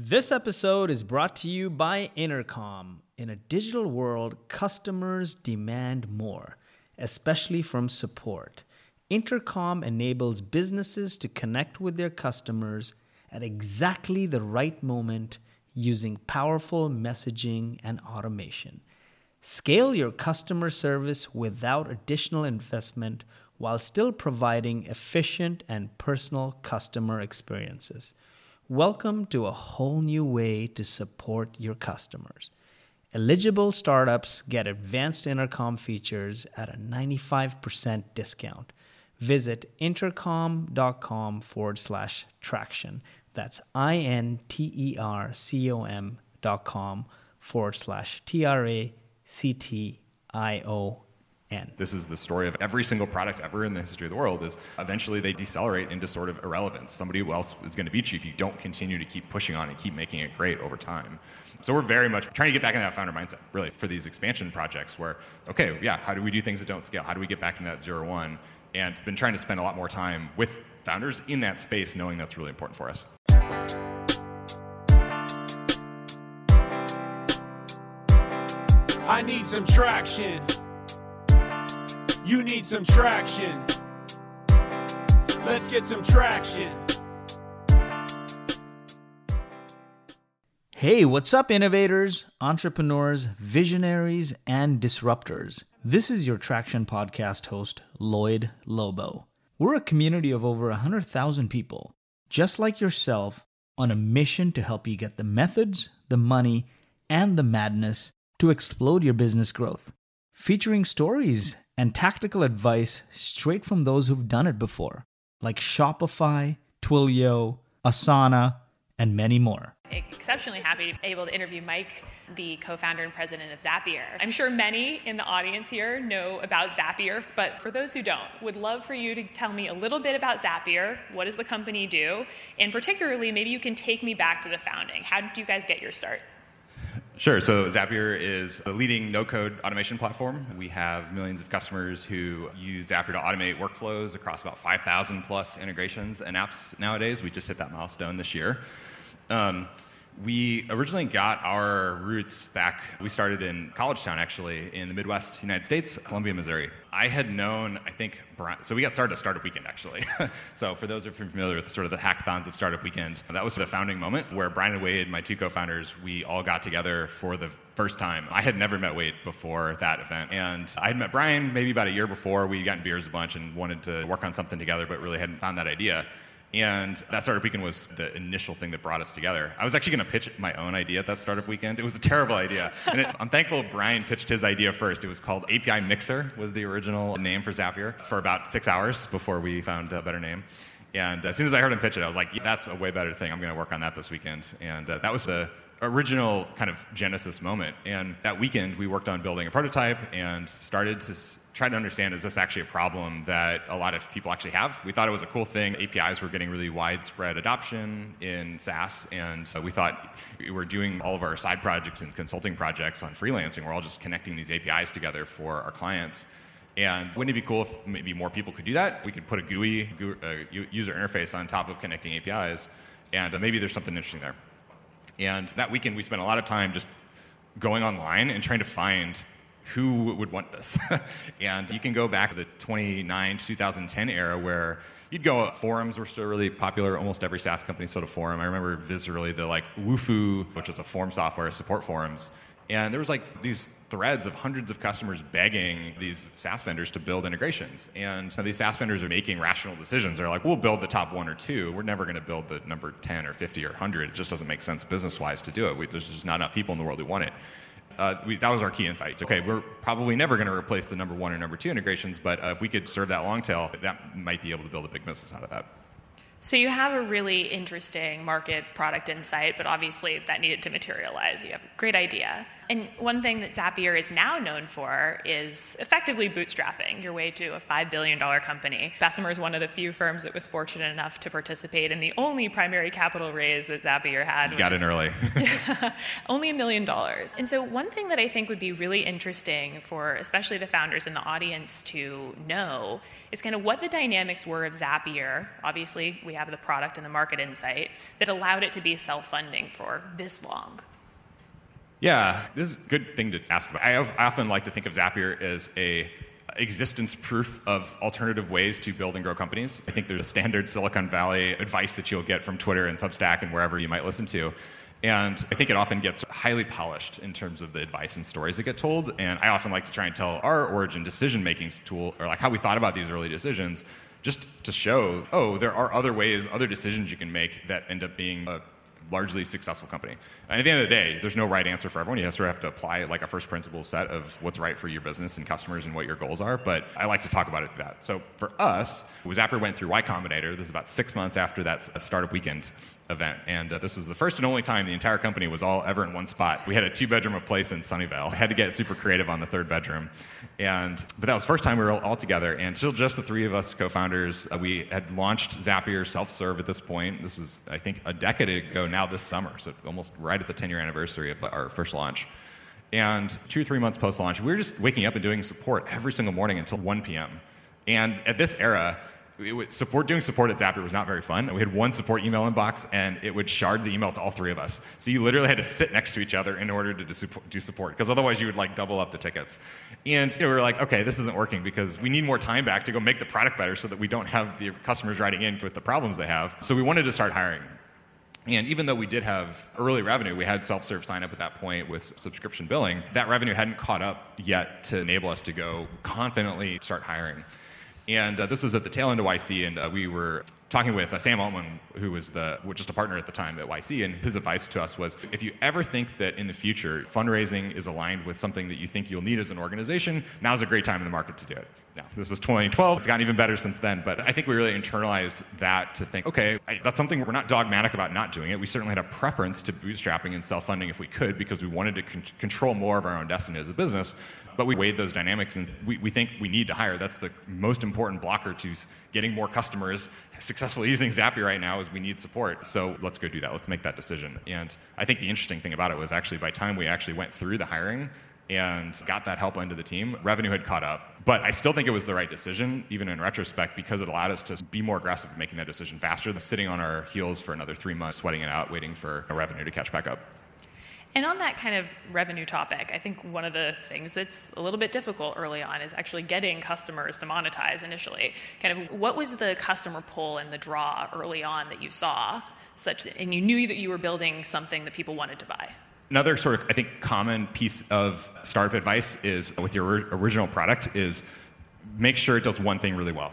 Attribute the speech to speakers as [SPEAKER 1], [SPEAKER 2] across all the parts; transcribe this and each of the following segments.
[SPEAKER 1] This episode is brought to you by Intercom. In a digital world, customers demand more, especially from support. Intercom enables businesses to connect with their customers at exactly the right moment using powerful messaging and automation. Scale your customer service without additional investment while still providing efficient and personal customer experiences. Welcome to a whole new way to support your customers. Eligible startups get advanced intercom features at a 95% discount. Visit intercom.com forward slash traction. That's I N T E R C O M dot com forward slash T R A C T I O N.
[SPEAKER 2] This is the story of every single product ever in the history of the world is eventually they decelerate into sort of irrelevance. Somebody else is going to beat you if you don't continue to keep pushing on and keep making it great over time. So we're very much trying to get back in that founder mindset, really, for these expansion projects where, okay, yeah, how do we do things that don't scale? How do we get back into that zero one? And been trying to spend a lot more time with founders in that space, knowing that's really important for us.
[SPEAKER 3] I need some traction. You need some traction. Let's get some traction.
[SPEAKER 1] Hey, what's up, innovators, entrepreneurs, visionaries, and disruptors? This is your Traction Podcast host, Lloyd Lobo. We're a community of over 100,000 people, just like yourself, on a mission to help you get the methods, the money, and the madness to explode your business growth. Featuring stories and tactical advice straight from those who've done it before, like Shopify, Twilio, Asana, and many more.
[SPEAKER 4] Exceptionally happy to be able to interview Mike, the co founder and president of Zapier. I'm sure many in the audience here know about Zapier, but for those who don't, would love for you to tell me a little bit about Zapier. What does the company do? And particularly, maybe you can take me back to the founding. How did you guys get your start?
[SPEAKER 2] Sure. So Zapier is the leading no-code automation platform. We have millions of customers who use Zapier to automate workflows across about 5,000 plus integrations and apps nowadays. We just hit that milestone this year. Um, we originally got our roots back. We started in College Town, actually, in the Midwest United States, Columbia, Missouri. I had known, I think, Brian, so we got started at Startup Weekend, actually. so for those who are familiar with sort of the hackathons of Startup Weekend, that was the founding moment where Brian and Wade, my two co-founders, we all got together for the first time. I had never met Wade before that event, and I had met Brian maybe about a year before. We'd gotten beers a bunch and wanted to work on something together, but really hadn't found that idea. And that startup weekend was the initial thing that brought us together. I was actually going to pitch my own idea at that startup weekend. It was a terrible idea. And it, I'm thankful Brian pitched his idea first. It was called API Mixer, was the original name for Zapier, for about six hours before we found a better name. And as soon as I heard him pitch it, I was like, yeah, that's a way better thing. I'm going to work on that this weekend. And uh, that was the original kind of genesis moment. And that weekend, we worked on building a prototype and started to try to understand is this actually a problem that a lot of people actually have? We thought it was a cool thing. APIs were getting really widespread adoption in SaaS, and so we thought we were doing all of our side projects and consulting projects on freelancing. We're all just connecting these APIs together for our clients. And wouldn't it be cool if maybe more people could do that? We could put a GUI, uh, user interface, on top of connecting APIs, and uh, maybe there's something interesting there. And that weekend, we spent a lot of time just going online and trying to find who would want this. and you can go back to the 29 2010 era where you'd go forums were still really popular. Almost every saas company had a forum. I remember viscerally the like wufoo which is a form software support forums and there was like these threads of hundreds of customers begging these SaaS vendors to build integrations. And these SaaS vendors are making rational decisions. They're like, we'll build the top one or two. We're never going to build the number 10 or 50 or 100. It just doesn't make sense business wise to do it. We, there's just not enough people in the world who want it. Uh, we, that was our key insights. Okay, we're probably never going to replace the number one or number two integrations, but uh, if we could serve that long tail, that might be able to build a big business out of that.
[SPEAKER 4] So you have a really interesting market product insight, but obviously that needed to materialize. You have a great idea. And one thing that Zapier is now known for is effectively bootstrapping your way to a $5 billion company. Bessemer is one of the few firms that was fortunate enough to participate in the only primary capital raise that Zapier had.
[SPEAKER 2] You got in early.
[SPEAKER 4] only a million dollars. And so, one thing that I think would be really interesting for especially the founders in the audience to know is kind of what the dynamics were of Zapier. Obviously, we have the product and the market insight that allowed it to be self funding for this long.
[SPEAKER 2] Yeah, this is a good thing to ask about. I often like to think of Zapier as a existence proof of alternative ways to build and grow companies. I think there's a standard Silicon Valley advice that you'll get from Twitter and Substack and wherever you might listen to. And I think it often gets highly polished in terms of the advice and stories that get told. And I often like to try and tell our origin decision making tool, or like how we thought about these early decisions, just to show, oh, there are other ways, other decisions you can make that end up being a largely successful company. And at the end of the day, there's no right answer for everyone. You sort of have to apply like a first principle set of what's right for your business and customers and what your goals are. But I like to talk about it that. So for us, Zapier went through Y Combinator. This is about six months after that startup weekend event. And uh, this was the first and only time the entire company was all ever in one spot. We had a two bedroom place in Sunnyvale. I had to get super creative on the third bedroom. And, but that was the first time we were all together, and still just the three of us co founders. Uh, we had launched Zapier self serve at this point. This was, I think, a decade ago now this summer, so almost right at the 10 year anniversary of our first launch. And two three months post launch, we were just waking up and doing support every single morning until 1 p.m. And at this era, would, support doing support at Zapier was not very fun. We had one support email inbox, and it would shard the email to all three of us. So you literally had to sit next to each other in order to do support, because otherwise you would like double up the tickets. And you know, we were like, okay, this isn't working because we need more time back to go make the product better, so that we don't have the customers writing in with the problems they have. So we wanted to start hiring. And even though we did have early revenue, we had self serve sign up at that point with subscription billing, that revenue hadn't caught up yet to enable us to go confidently start hiring. And uh, this was at the tail end of YC, and uh, we were talking with uh, Sam Altman, who was the just a partner at the time at YC, and his advice to us was: if you ever think that in the future fundraising is aligned with something that you think you'll need as an organization, now's a great time in the market to do it. Now, this was 2012. It's gotten even better since then, but I think we really internalized that to think, okay, I, that's something we're not dogmatic about not doing it. We certainly had a preference to bootstrapping and self-funding if we could, because we wanted to con- control more of our own destiny as a business. But we weighed those dynamics and we, we think we need to hire. That's the most important blocker to getting more customers successfully using Zapier right now is we need support. So let's go do that. Let's make that decision. And I think the interesting thing about it was actually by time we actually went through the hiring and got that help into the team, revenue had caught up. But I still think it was the right decision, even in retrospect, because it allowed us to be more aggressive in making that decision faster than sitting on our heels for another three months, sweating it out, waiting for revenue to catch back up.
[SPEAKER 4] And on that kind of revenue topic, I think one of the things that's a little bit difficult early on is actually getting customers to monetize initially. Kind of what was the customer pull and the draw early on that you saw, such that, and you knew that you were building something that people wanted to buy?
[SPEAKER 2] Another sort of, I think, common piece of startup advice is with your original product is make sure it does one thing really well.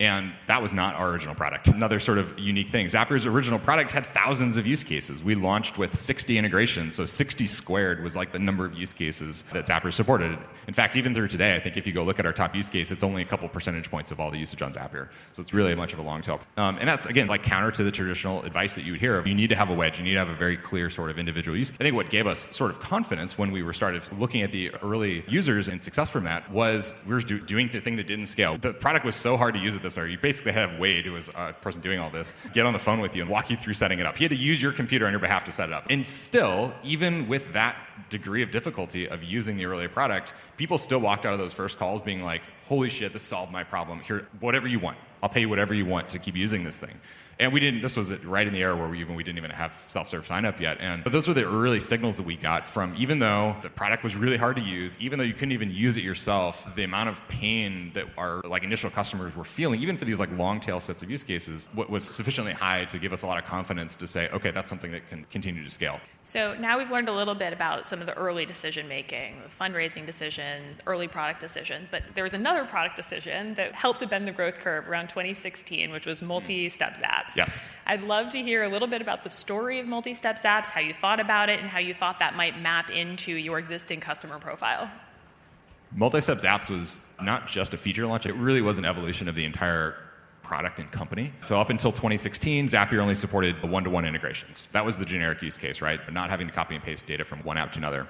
[SPEAKER 2] And that was not our original product. Another sort of unique thing. Zapier's original product had thousands of use cases. We launched with 60 integrations, so 60 squared was like the number of use cases that Zapier supported. In fact, even through today, I think if you go look at our top use case, it's only a couple percentage points of all the usage on Zapier. So it's really a much of a long tail. Um, and that's, again, like counter to the traditional advice that you would hear of you need to have a wedge, you need to have a very clear sort of individual use. I think what gave us sort of confidence when we were started looking at the early users and success from that was we were do- doing the thing that didn't scale. The product was so hard to use at this. You basically had Wade, who was a person doing all this, get on the phone with you and walk you through setting it up. He had to use your computer on your behalf to set it up. And still, even with that degree of difficulty of using the early product, people still walked out of those first calls being like, holy shit, this solved my problem. Here, whatever you want. I'll pay you whatever you want to keep using this thing. And we didn't. This was right in the era where we even we didn't even have self-serve sign up yet. And but those were the early signals that we got from even though the product was really hard to use, even though you couldn't even use it yourself, the amount of pain that our like initial customers were feeling, even for these like long tail sets of use cases, what was sufficiently high to give us a lot of confidence to say, okay, that's something that can continue to scale.
[SPEAKER 4] So now we've learned a little bit about some of the early decision making, the fundraising decision, early product decision. But there was another product decision that helped to bend the growth curve around 2016, which was hmm. multi-step zaps.
[SPEAKER 2] Yes.
[SPEAKER 4] I'd love to hear a little bit about the story of multi-step Zaps, how you thought about it, and how you thought that might map into your existing customer profile.
[SPEAKER 2] Multi-step Zaps was not just a feature launch; it really was an evolution of the entire product and company. So up until 2016, Zapier only supported one-to-one integrations. That was the generic use case, right? But not having to copy and paste data from one app to another.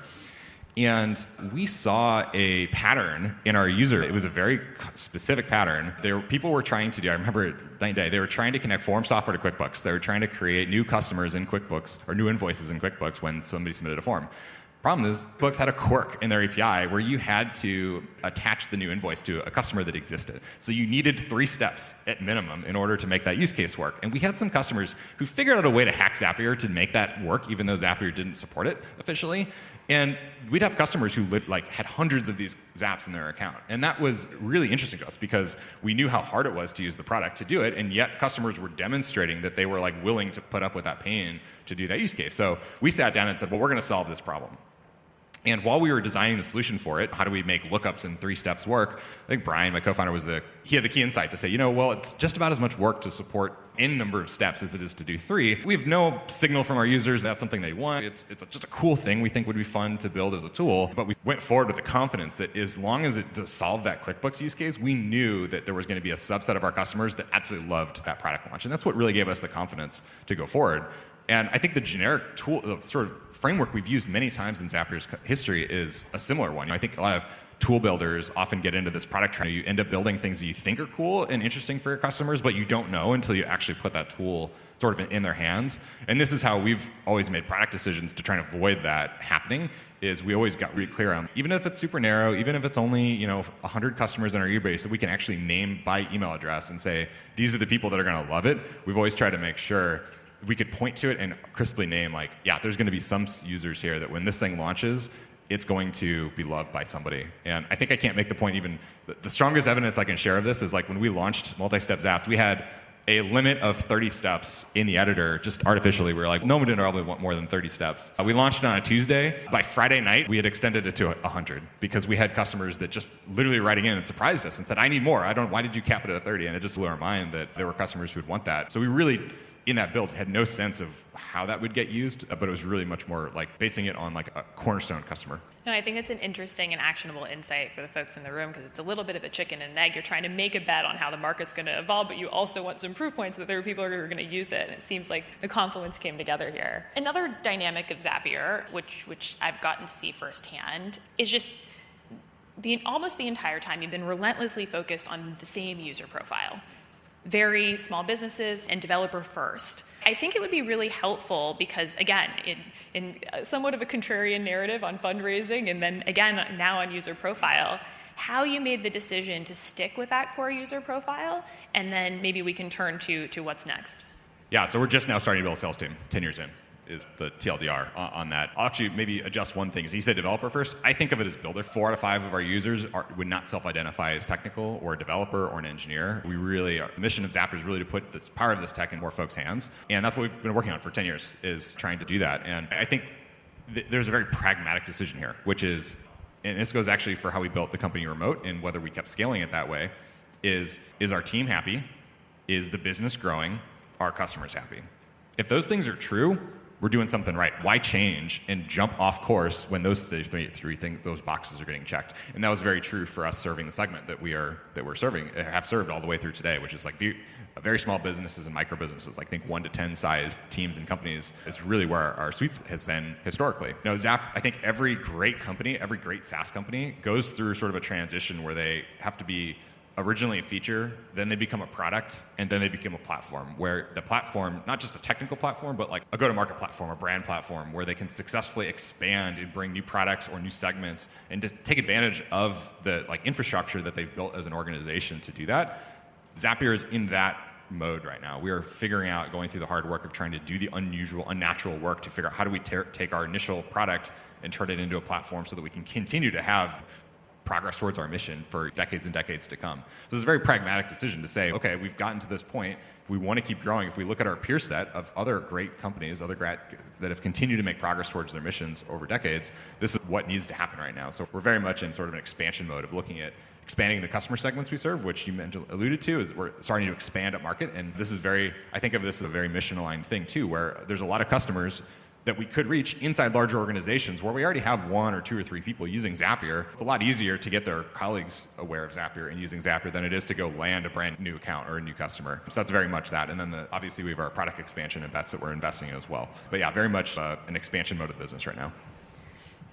[SPEAKER 2] And we saw a pattern in our user. It was a very specific pattern. There, people were trying to do, I remember night day, they were trying to connect form software to QuickBooks. They were trying to create new customers in QuickBooks or new invoices in QuickBooks when somebody submitted a form. Problem is, Books had a quirk in their API where you had to attach the new invoice to a customer that existed. So you needed three steps at minimum in order to make that use case work. And we had some customers who figured out a way to hack Zapier to make that work, even though Zapier didn't support it officially. And we'd have customers who lived, like had hundreds of these zaps in their account. And that was really interesting to us because we knew how hard it was to use the product to do it, and yet customers were demonstrating that they were like willing to put up with that pain to do that use case. So we sat down and said, well, we're going to solve this problem. And while we were designing the solution for it, how do we make lookups in three steps work? I think Brian, my co-founder, was the he had the key insight to say, you know, well, it's just about as much work to support n number of steps as it is to do three. We have no signal from our users that's something they want. It's it's just a cool thing we think would be fun to build as a tool. But we went forward with the confidence that as long as it does solve that QuickBooks use case, we knew that there was going to be a subset of our customers that absolutely loved that product launch, and that's what really gave us the confidence to go forward. And I think the generic tool, the sort of framework we've used many times in Zapier's history is a similar one. I think a lot of tool builders often get into this product trend. You end up building things that you think are cool and interesting for your customers, but you don't know until you actually put that tool sort of in their hands. And this is how we've always made product decisions to try and avoid that happening. Is we always got really clear on even if it's super narrow, even if it's only you know 100 customers in our user base that we can actually name by email address and say these are the people that are going to love it. We've always tried to make sure we could point to it and crisply name like, yeah, there's going to be some users here that when this thing launches, it's going to be loved by somebody. And I think I can't make the point even. The strongest evidence I can share of this is like when we launched multi-step Zaps, we had a limit of 30 steps in the editor, just artificially. We were like, no one would probably want more than 30 steps. Uh, we launched it on a Tuesday. By Friday night, we had extended it to 100 because we had customers that just literally writing in and surprised us and said, I need more. I don't, why did you cap it at 30? And it just blew our mind that there were customers who would want that. So we really in that build had no sense of how that would get used, uh, but it was really much more like basing it on like a cornerstone customer.
[SPEAKER 4] No, I think it's an interesting and actionable insight for the folks in the room because it's a little bit of a chicken and egg. You're trying to make a bet on how the market's going to evolve, but you also want some proof points that there are people who are going to use it. And it seems like the confluence came together here. Another dynamic of Zapier, which which I've gotten to see firsthand, is just the almost the entire time you've been relentlessly focused on the same user profile very small businesses and developer first. I think it would be really helpful because, again, in, in uh, somewhat of a contrarian narrative on fundraising, and then again, now on user profile, how you made the decision to stick with that core user profile, and then maybe we can turn to, to what's next.
[SPEAKER 2] Yeah, so we're just now starting to build a sales team, 10 years in is the TLDR on that. I'll actually maybe adjust one thing. So you said developer first. I think of it as builder. Four out of five of our users are, would not self-identify as technical or a developer or an engineer. We really are, the mission of Zapier is really to put this power of this tech in more folks' hands, and that's what we've been working on for 10 years is trying to do that. And I think th- there's a very pragmatic decision here, which is, and this goes actually for how we built the company remote and whether we kept scaling it that way, is is our team happy? Is the business growing? Are customers happy? If those things are true, we're doing something right. Why change and jump off course when those three, three things, those boxes are getting checked? And that was very true for us serving the segment that we are that we're serving, uh, have served all the way through today, which is like very small businesses and micro businesses. Like think one to ten size teams and companies is really where our, our suite has been historically. You know, Zap. I think every great company, every great SaaS company, goes through sort of a transition where they have to be originally a feature, then they become a product, and then they become a platform where the platform, not just a technical platform, but like a go to market platform, a brand platform, where they can successfully expand and bring new products or new segments and to take advantage of the like infrastructure that they've built as an organization to do that. Zapier is in that mode right now. We are figuring out, going through the hard work of trying to do the unusual, unnatural work to figure out how do we ter- take our initial product and turn it into a platform so that we can continue to have progress towards our mission for decades and decades to come. So it's a very pragmatic decision to say, okay, we've gotten to this point. If we want to keep growing, if we look at our peer set of other great companies, other grad that have continued to make progress towards their missions over decades, this is what needs to happen right now. So we're very much in sort of an expansion mode of looking at expanding the customer segments we serve, which you alluded to, is we're starting to expand up market. And this is very, I think of this as a very mission aligned thing too, where there's a lot of customers that we could reach inside larger organizations where we already have one or two or three people using Zapier. It's a lot easier to get their colleagues aware of Zapier and using Zapier than it is to go land a brand new account or a new customer. So that's very much that. And then the, obviously we have our product expansion and bets that we're investing in as well. But yeah, very much uh, an expansion mode of business right now.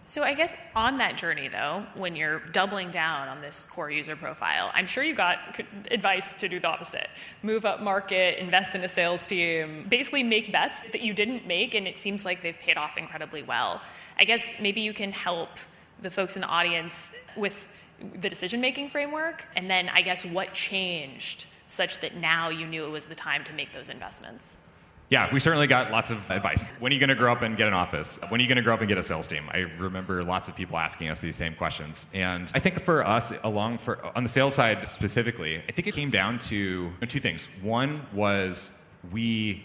[SPEAKER 4] So I guess on that journey though, when you're doubling down on this core user profile, I'm sure you got advice to do the opposite. Move up market, invest in a sales team, basically make bets that you didn't make and it seems like they've paid off incredibly well. I guess maybe you can help the folks in the audience with the decision making framework and then I guess what changed such that now you knew it was the time to make those investments.
[SPEAKER 2] Yeah, we certainly got lots of advice. When are you going to grow up and get an office? When are you going to grow up and get a sales team? I remember lots of people asking us these same questions. And I think for us, along for on the sales side specifically, I think it came down to two things. One was we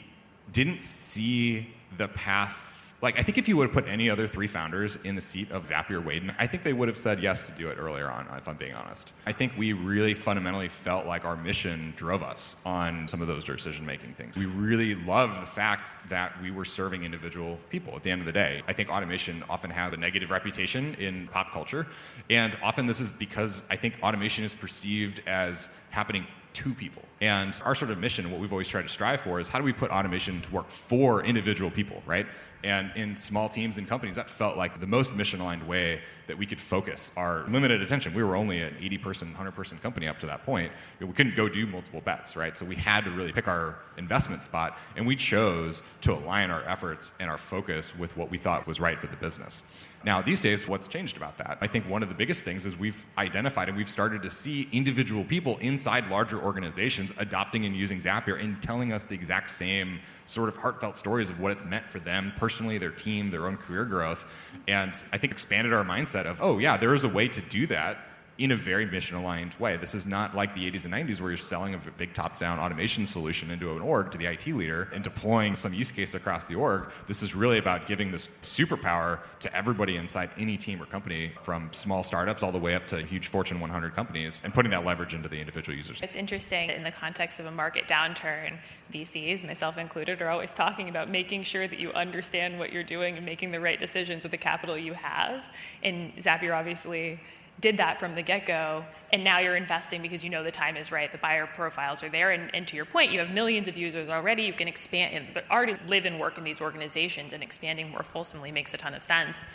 [SPEAKER 2] didn't see the path like I think if you would have put any other three founders in the seat of Zapier Waden, I think they would have said yes to do it earlier on, if I'm being honest. I think we really fundamentally felt like our mission drove us on some of those decision making things. We really love the fact that we were serving individual people at the end of the day. I think automation often has a negative reputation in pop culture, and often this is because I think automation is perceived as happening to people. And our sort of mission, what we've always tried to strive for, is how do we put automation to work for individual people, right? And in small teams and companies, that felt like the most mission aligned way that we could focus our limited attention. We were only an 80 person, 100 person company up to that point. We couldn't go do multiple bets, right? So we had to really pick our investment spot, and we chose to align our efforts and our focus with what we thought was right for the business. Now, these days, what's changed about that? I think one of the biggest things is we've identified and we've started to see individual people inside larger organizations adopting and using Zapier and telling us the exact same sort of heartfelt stories of what it's meant for them personally, their team, their own career growth. And I think expanded our mindset of, oh, yeah, there is a way to do that in a very mission aligned way. This is not like the 80s and 90s where you're selling a big top down automation solution into an org to the IT leader and deploying some use case across the org. This is really about giving this superpower to everybody inside any team or company from small startups all the way up to huge Fortune 100 companies and putting that leverage into the individual users.
[SPEAKER 4] It's interesting in the context of a market downturn, VCs, myself included, are always talking about making sure that you understand what you're doing and making the right decisions with the capital you have. And Zapier obviously did that from the get-go and now you're investing because you know the time is right the buyer profiles are there and, and to your point you have millions of users already you can expand but already live and work in these organizations and expanding more fulsomely makes a ton of sense.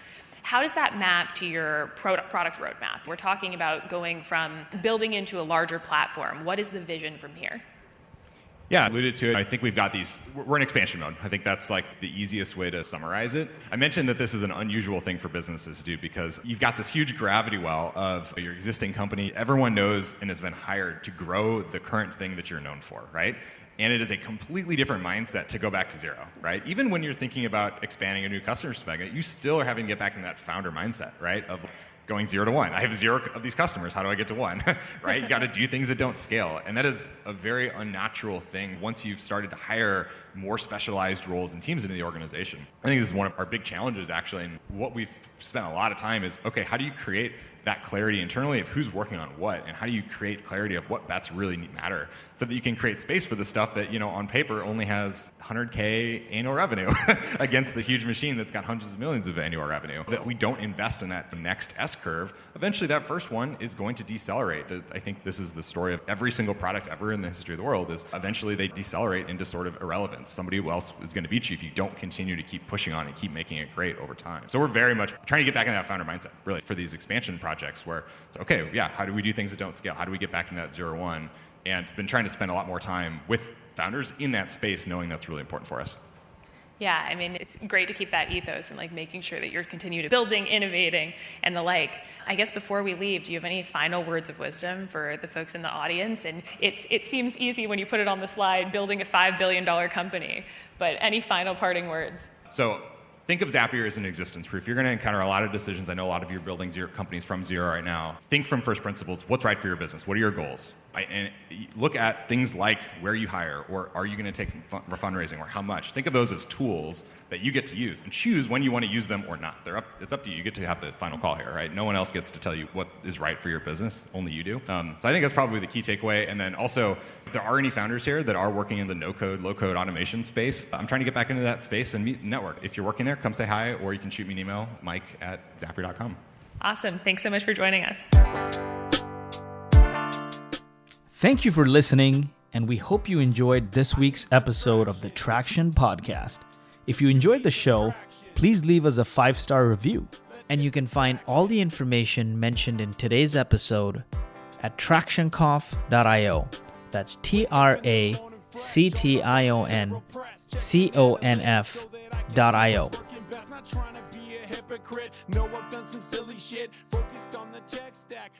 [SPEAKER 4] How does that map to your product, product roadmap? We're talking about going from building into a larger platform. What is the vision from here
[SPEAKER 2] yeah, alluded to it. I think we've got these, we're in expansion mode. I think that's like the easiest way to summarize it. I mentioned that this is an unusual thing for businesses to do because you've got this huge gravity well of your existing company. Everyone knows and has been hired to grow the current thing that you're known for, right? And it is a completely different mindset to go back to zero, right? Even when you're thinking about expanding a new customer segment, you still are having to get back in that founder mindset, right? Of going zero to one. I have zero of these customers. How do I get to one? right? You got to do things that don't scale. And that is a very unnatural thing once you've started to hire more specialized roles and teams into the organization. I think this is one of our big challenges, actually. And what we've spent a lot of time is okay, how do you create that clarity internally of who's working on what and how do you create clarity of what bets really matter so that you can create space for the stuff that you know on paper only has 100k annual revenue against the huge machine that's got hundreds of millions of annual revenue. That we don't invest in that next s curve eventually that first one is going to decelerate. I think this is the story of every single product ever in the history of the world is eventually they decelerate into sort of irrelevance. Somebody else is going to beat you if you don't continue to keep pushing on and keep making it great over time. So we're very much trying to get back into that founder mindset really for these expansion projects projects where it's okay, yeah, how do we do things that don't scale? How do we get back into that zero one? And been trying to spend a lot more time with founders in that space, knowing that's really important for us.
[SPEAKER 4] Yeah, I mean, it's great to keep that ethos and like making sure that you're continuing building, innovating, and the like. I guess before we leave, do you have any final words of wisdom for the folks in the audience? And it's, it seems easy when you put it on the slide, building a $5 billion company, but any final parting words?
[SPEAKER 2] So think of Zapier as an existence proof. You're going to encounter a lot of decisions. I know a lot of you are building zero companies from zero right now. Think from first principles. What's right for your business? What are your goals? And look at things like where you hire, or are you going to take fundraising, or how much. Think of those as tools that you get to use, and choose when you want to use them or not. They're up, it's up to you. You get to have the final call here, right? No one else gets to tell you what is right for your business. Only you do. Um, so I think that's probably the key takeaway. And then also, if there are any founders here that are working in the no-code, low-code automation space, I'm trying to get back into that space and meet network. If you're working there, come say hi, or you can shoot me an email, Mike at Zapier.com.
[SPEAKER 4] Awesome. Thanks so much for joining us.
[SPEAKER 1] Thank you for listening, and we hope you enjoyed this week's episode of the Traction Podcast. If you enjoyed the show, please leave us a five star review. And you can find all the information mentioned in today's episode at tractionconf.io. That's T R A C T I O N C O N F dot I-O.
[SPEAKER 3] Not trying to be a hypocrite. No, I've done some silly shit. Focused on the tech stack.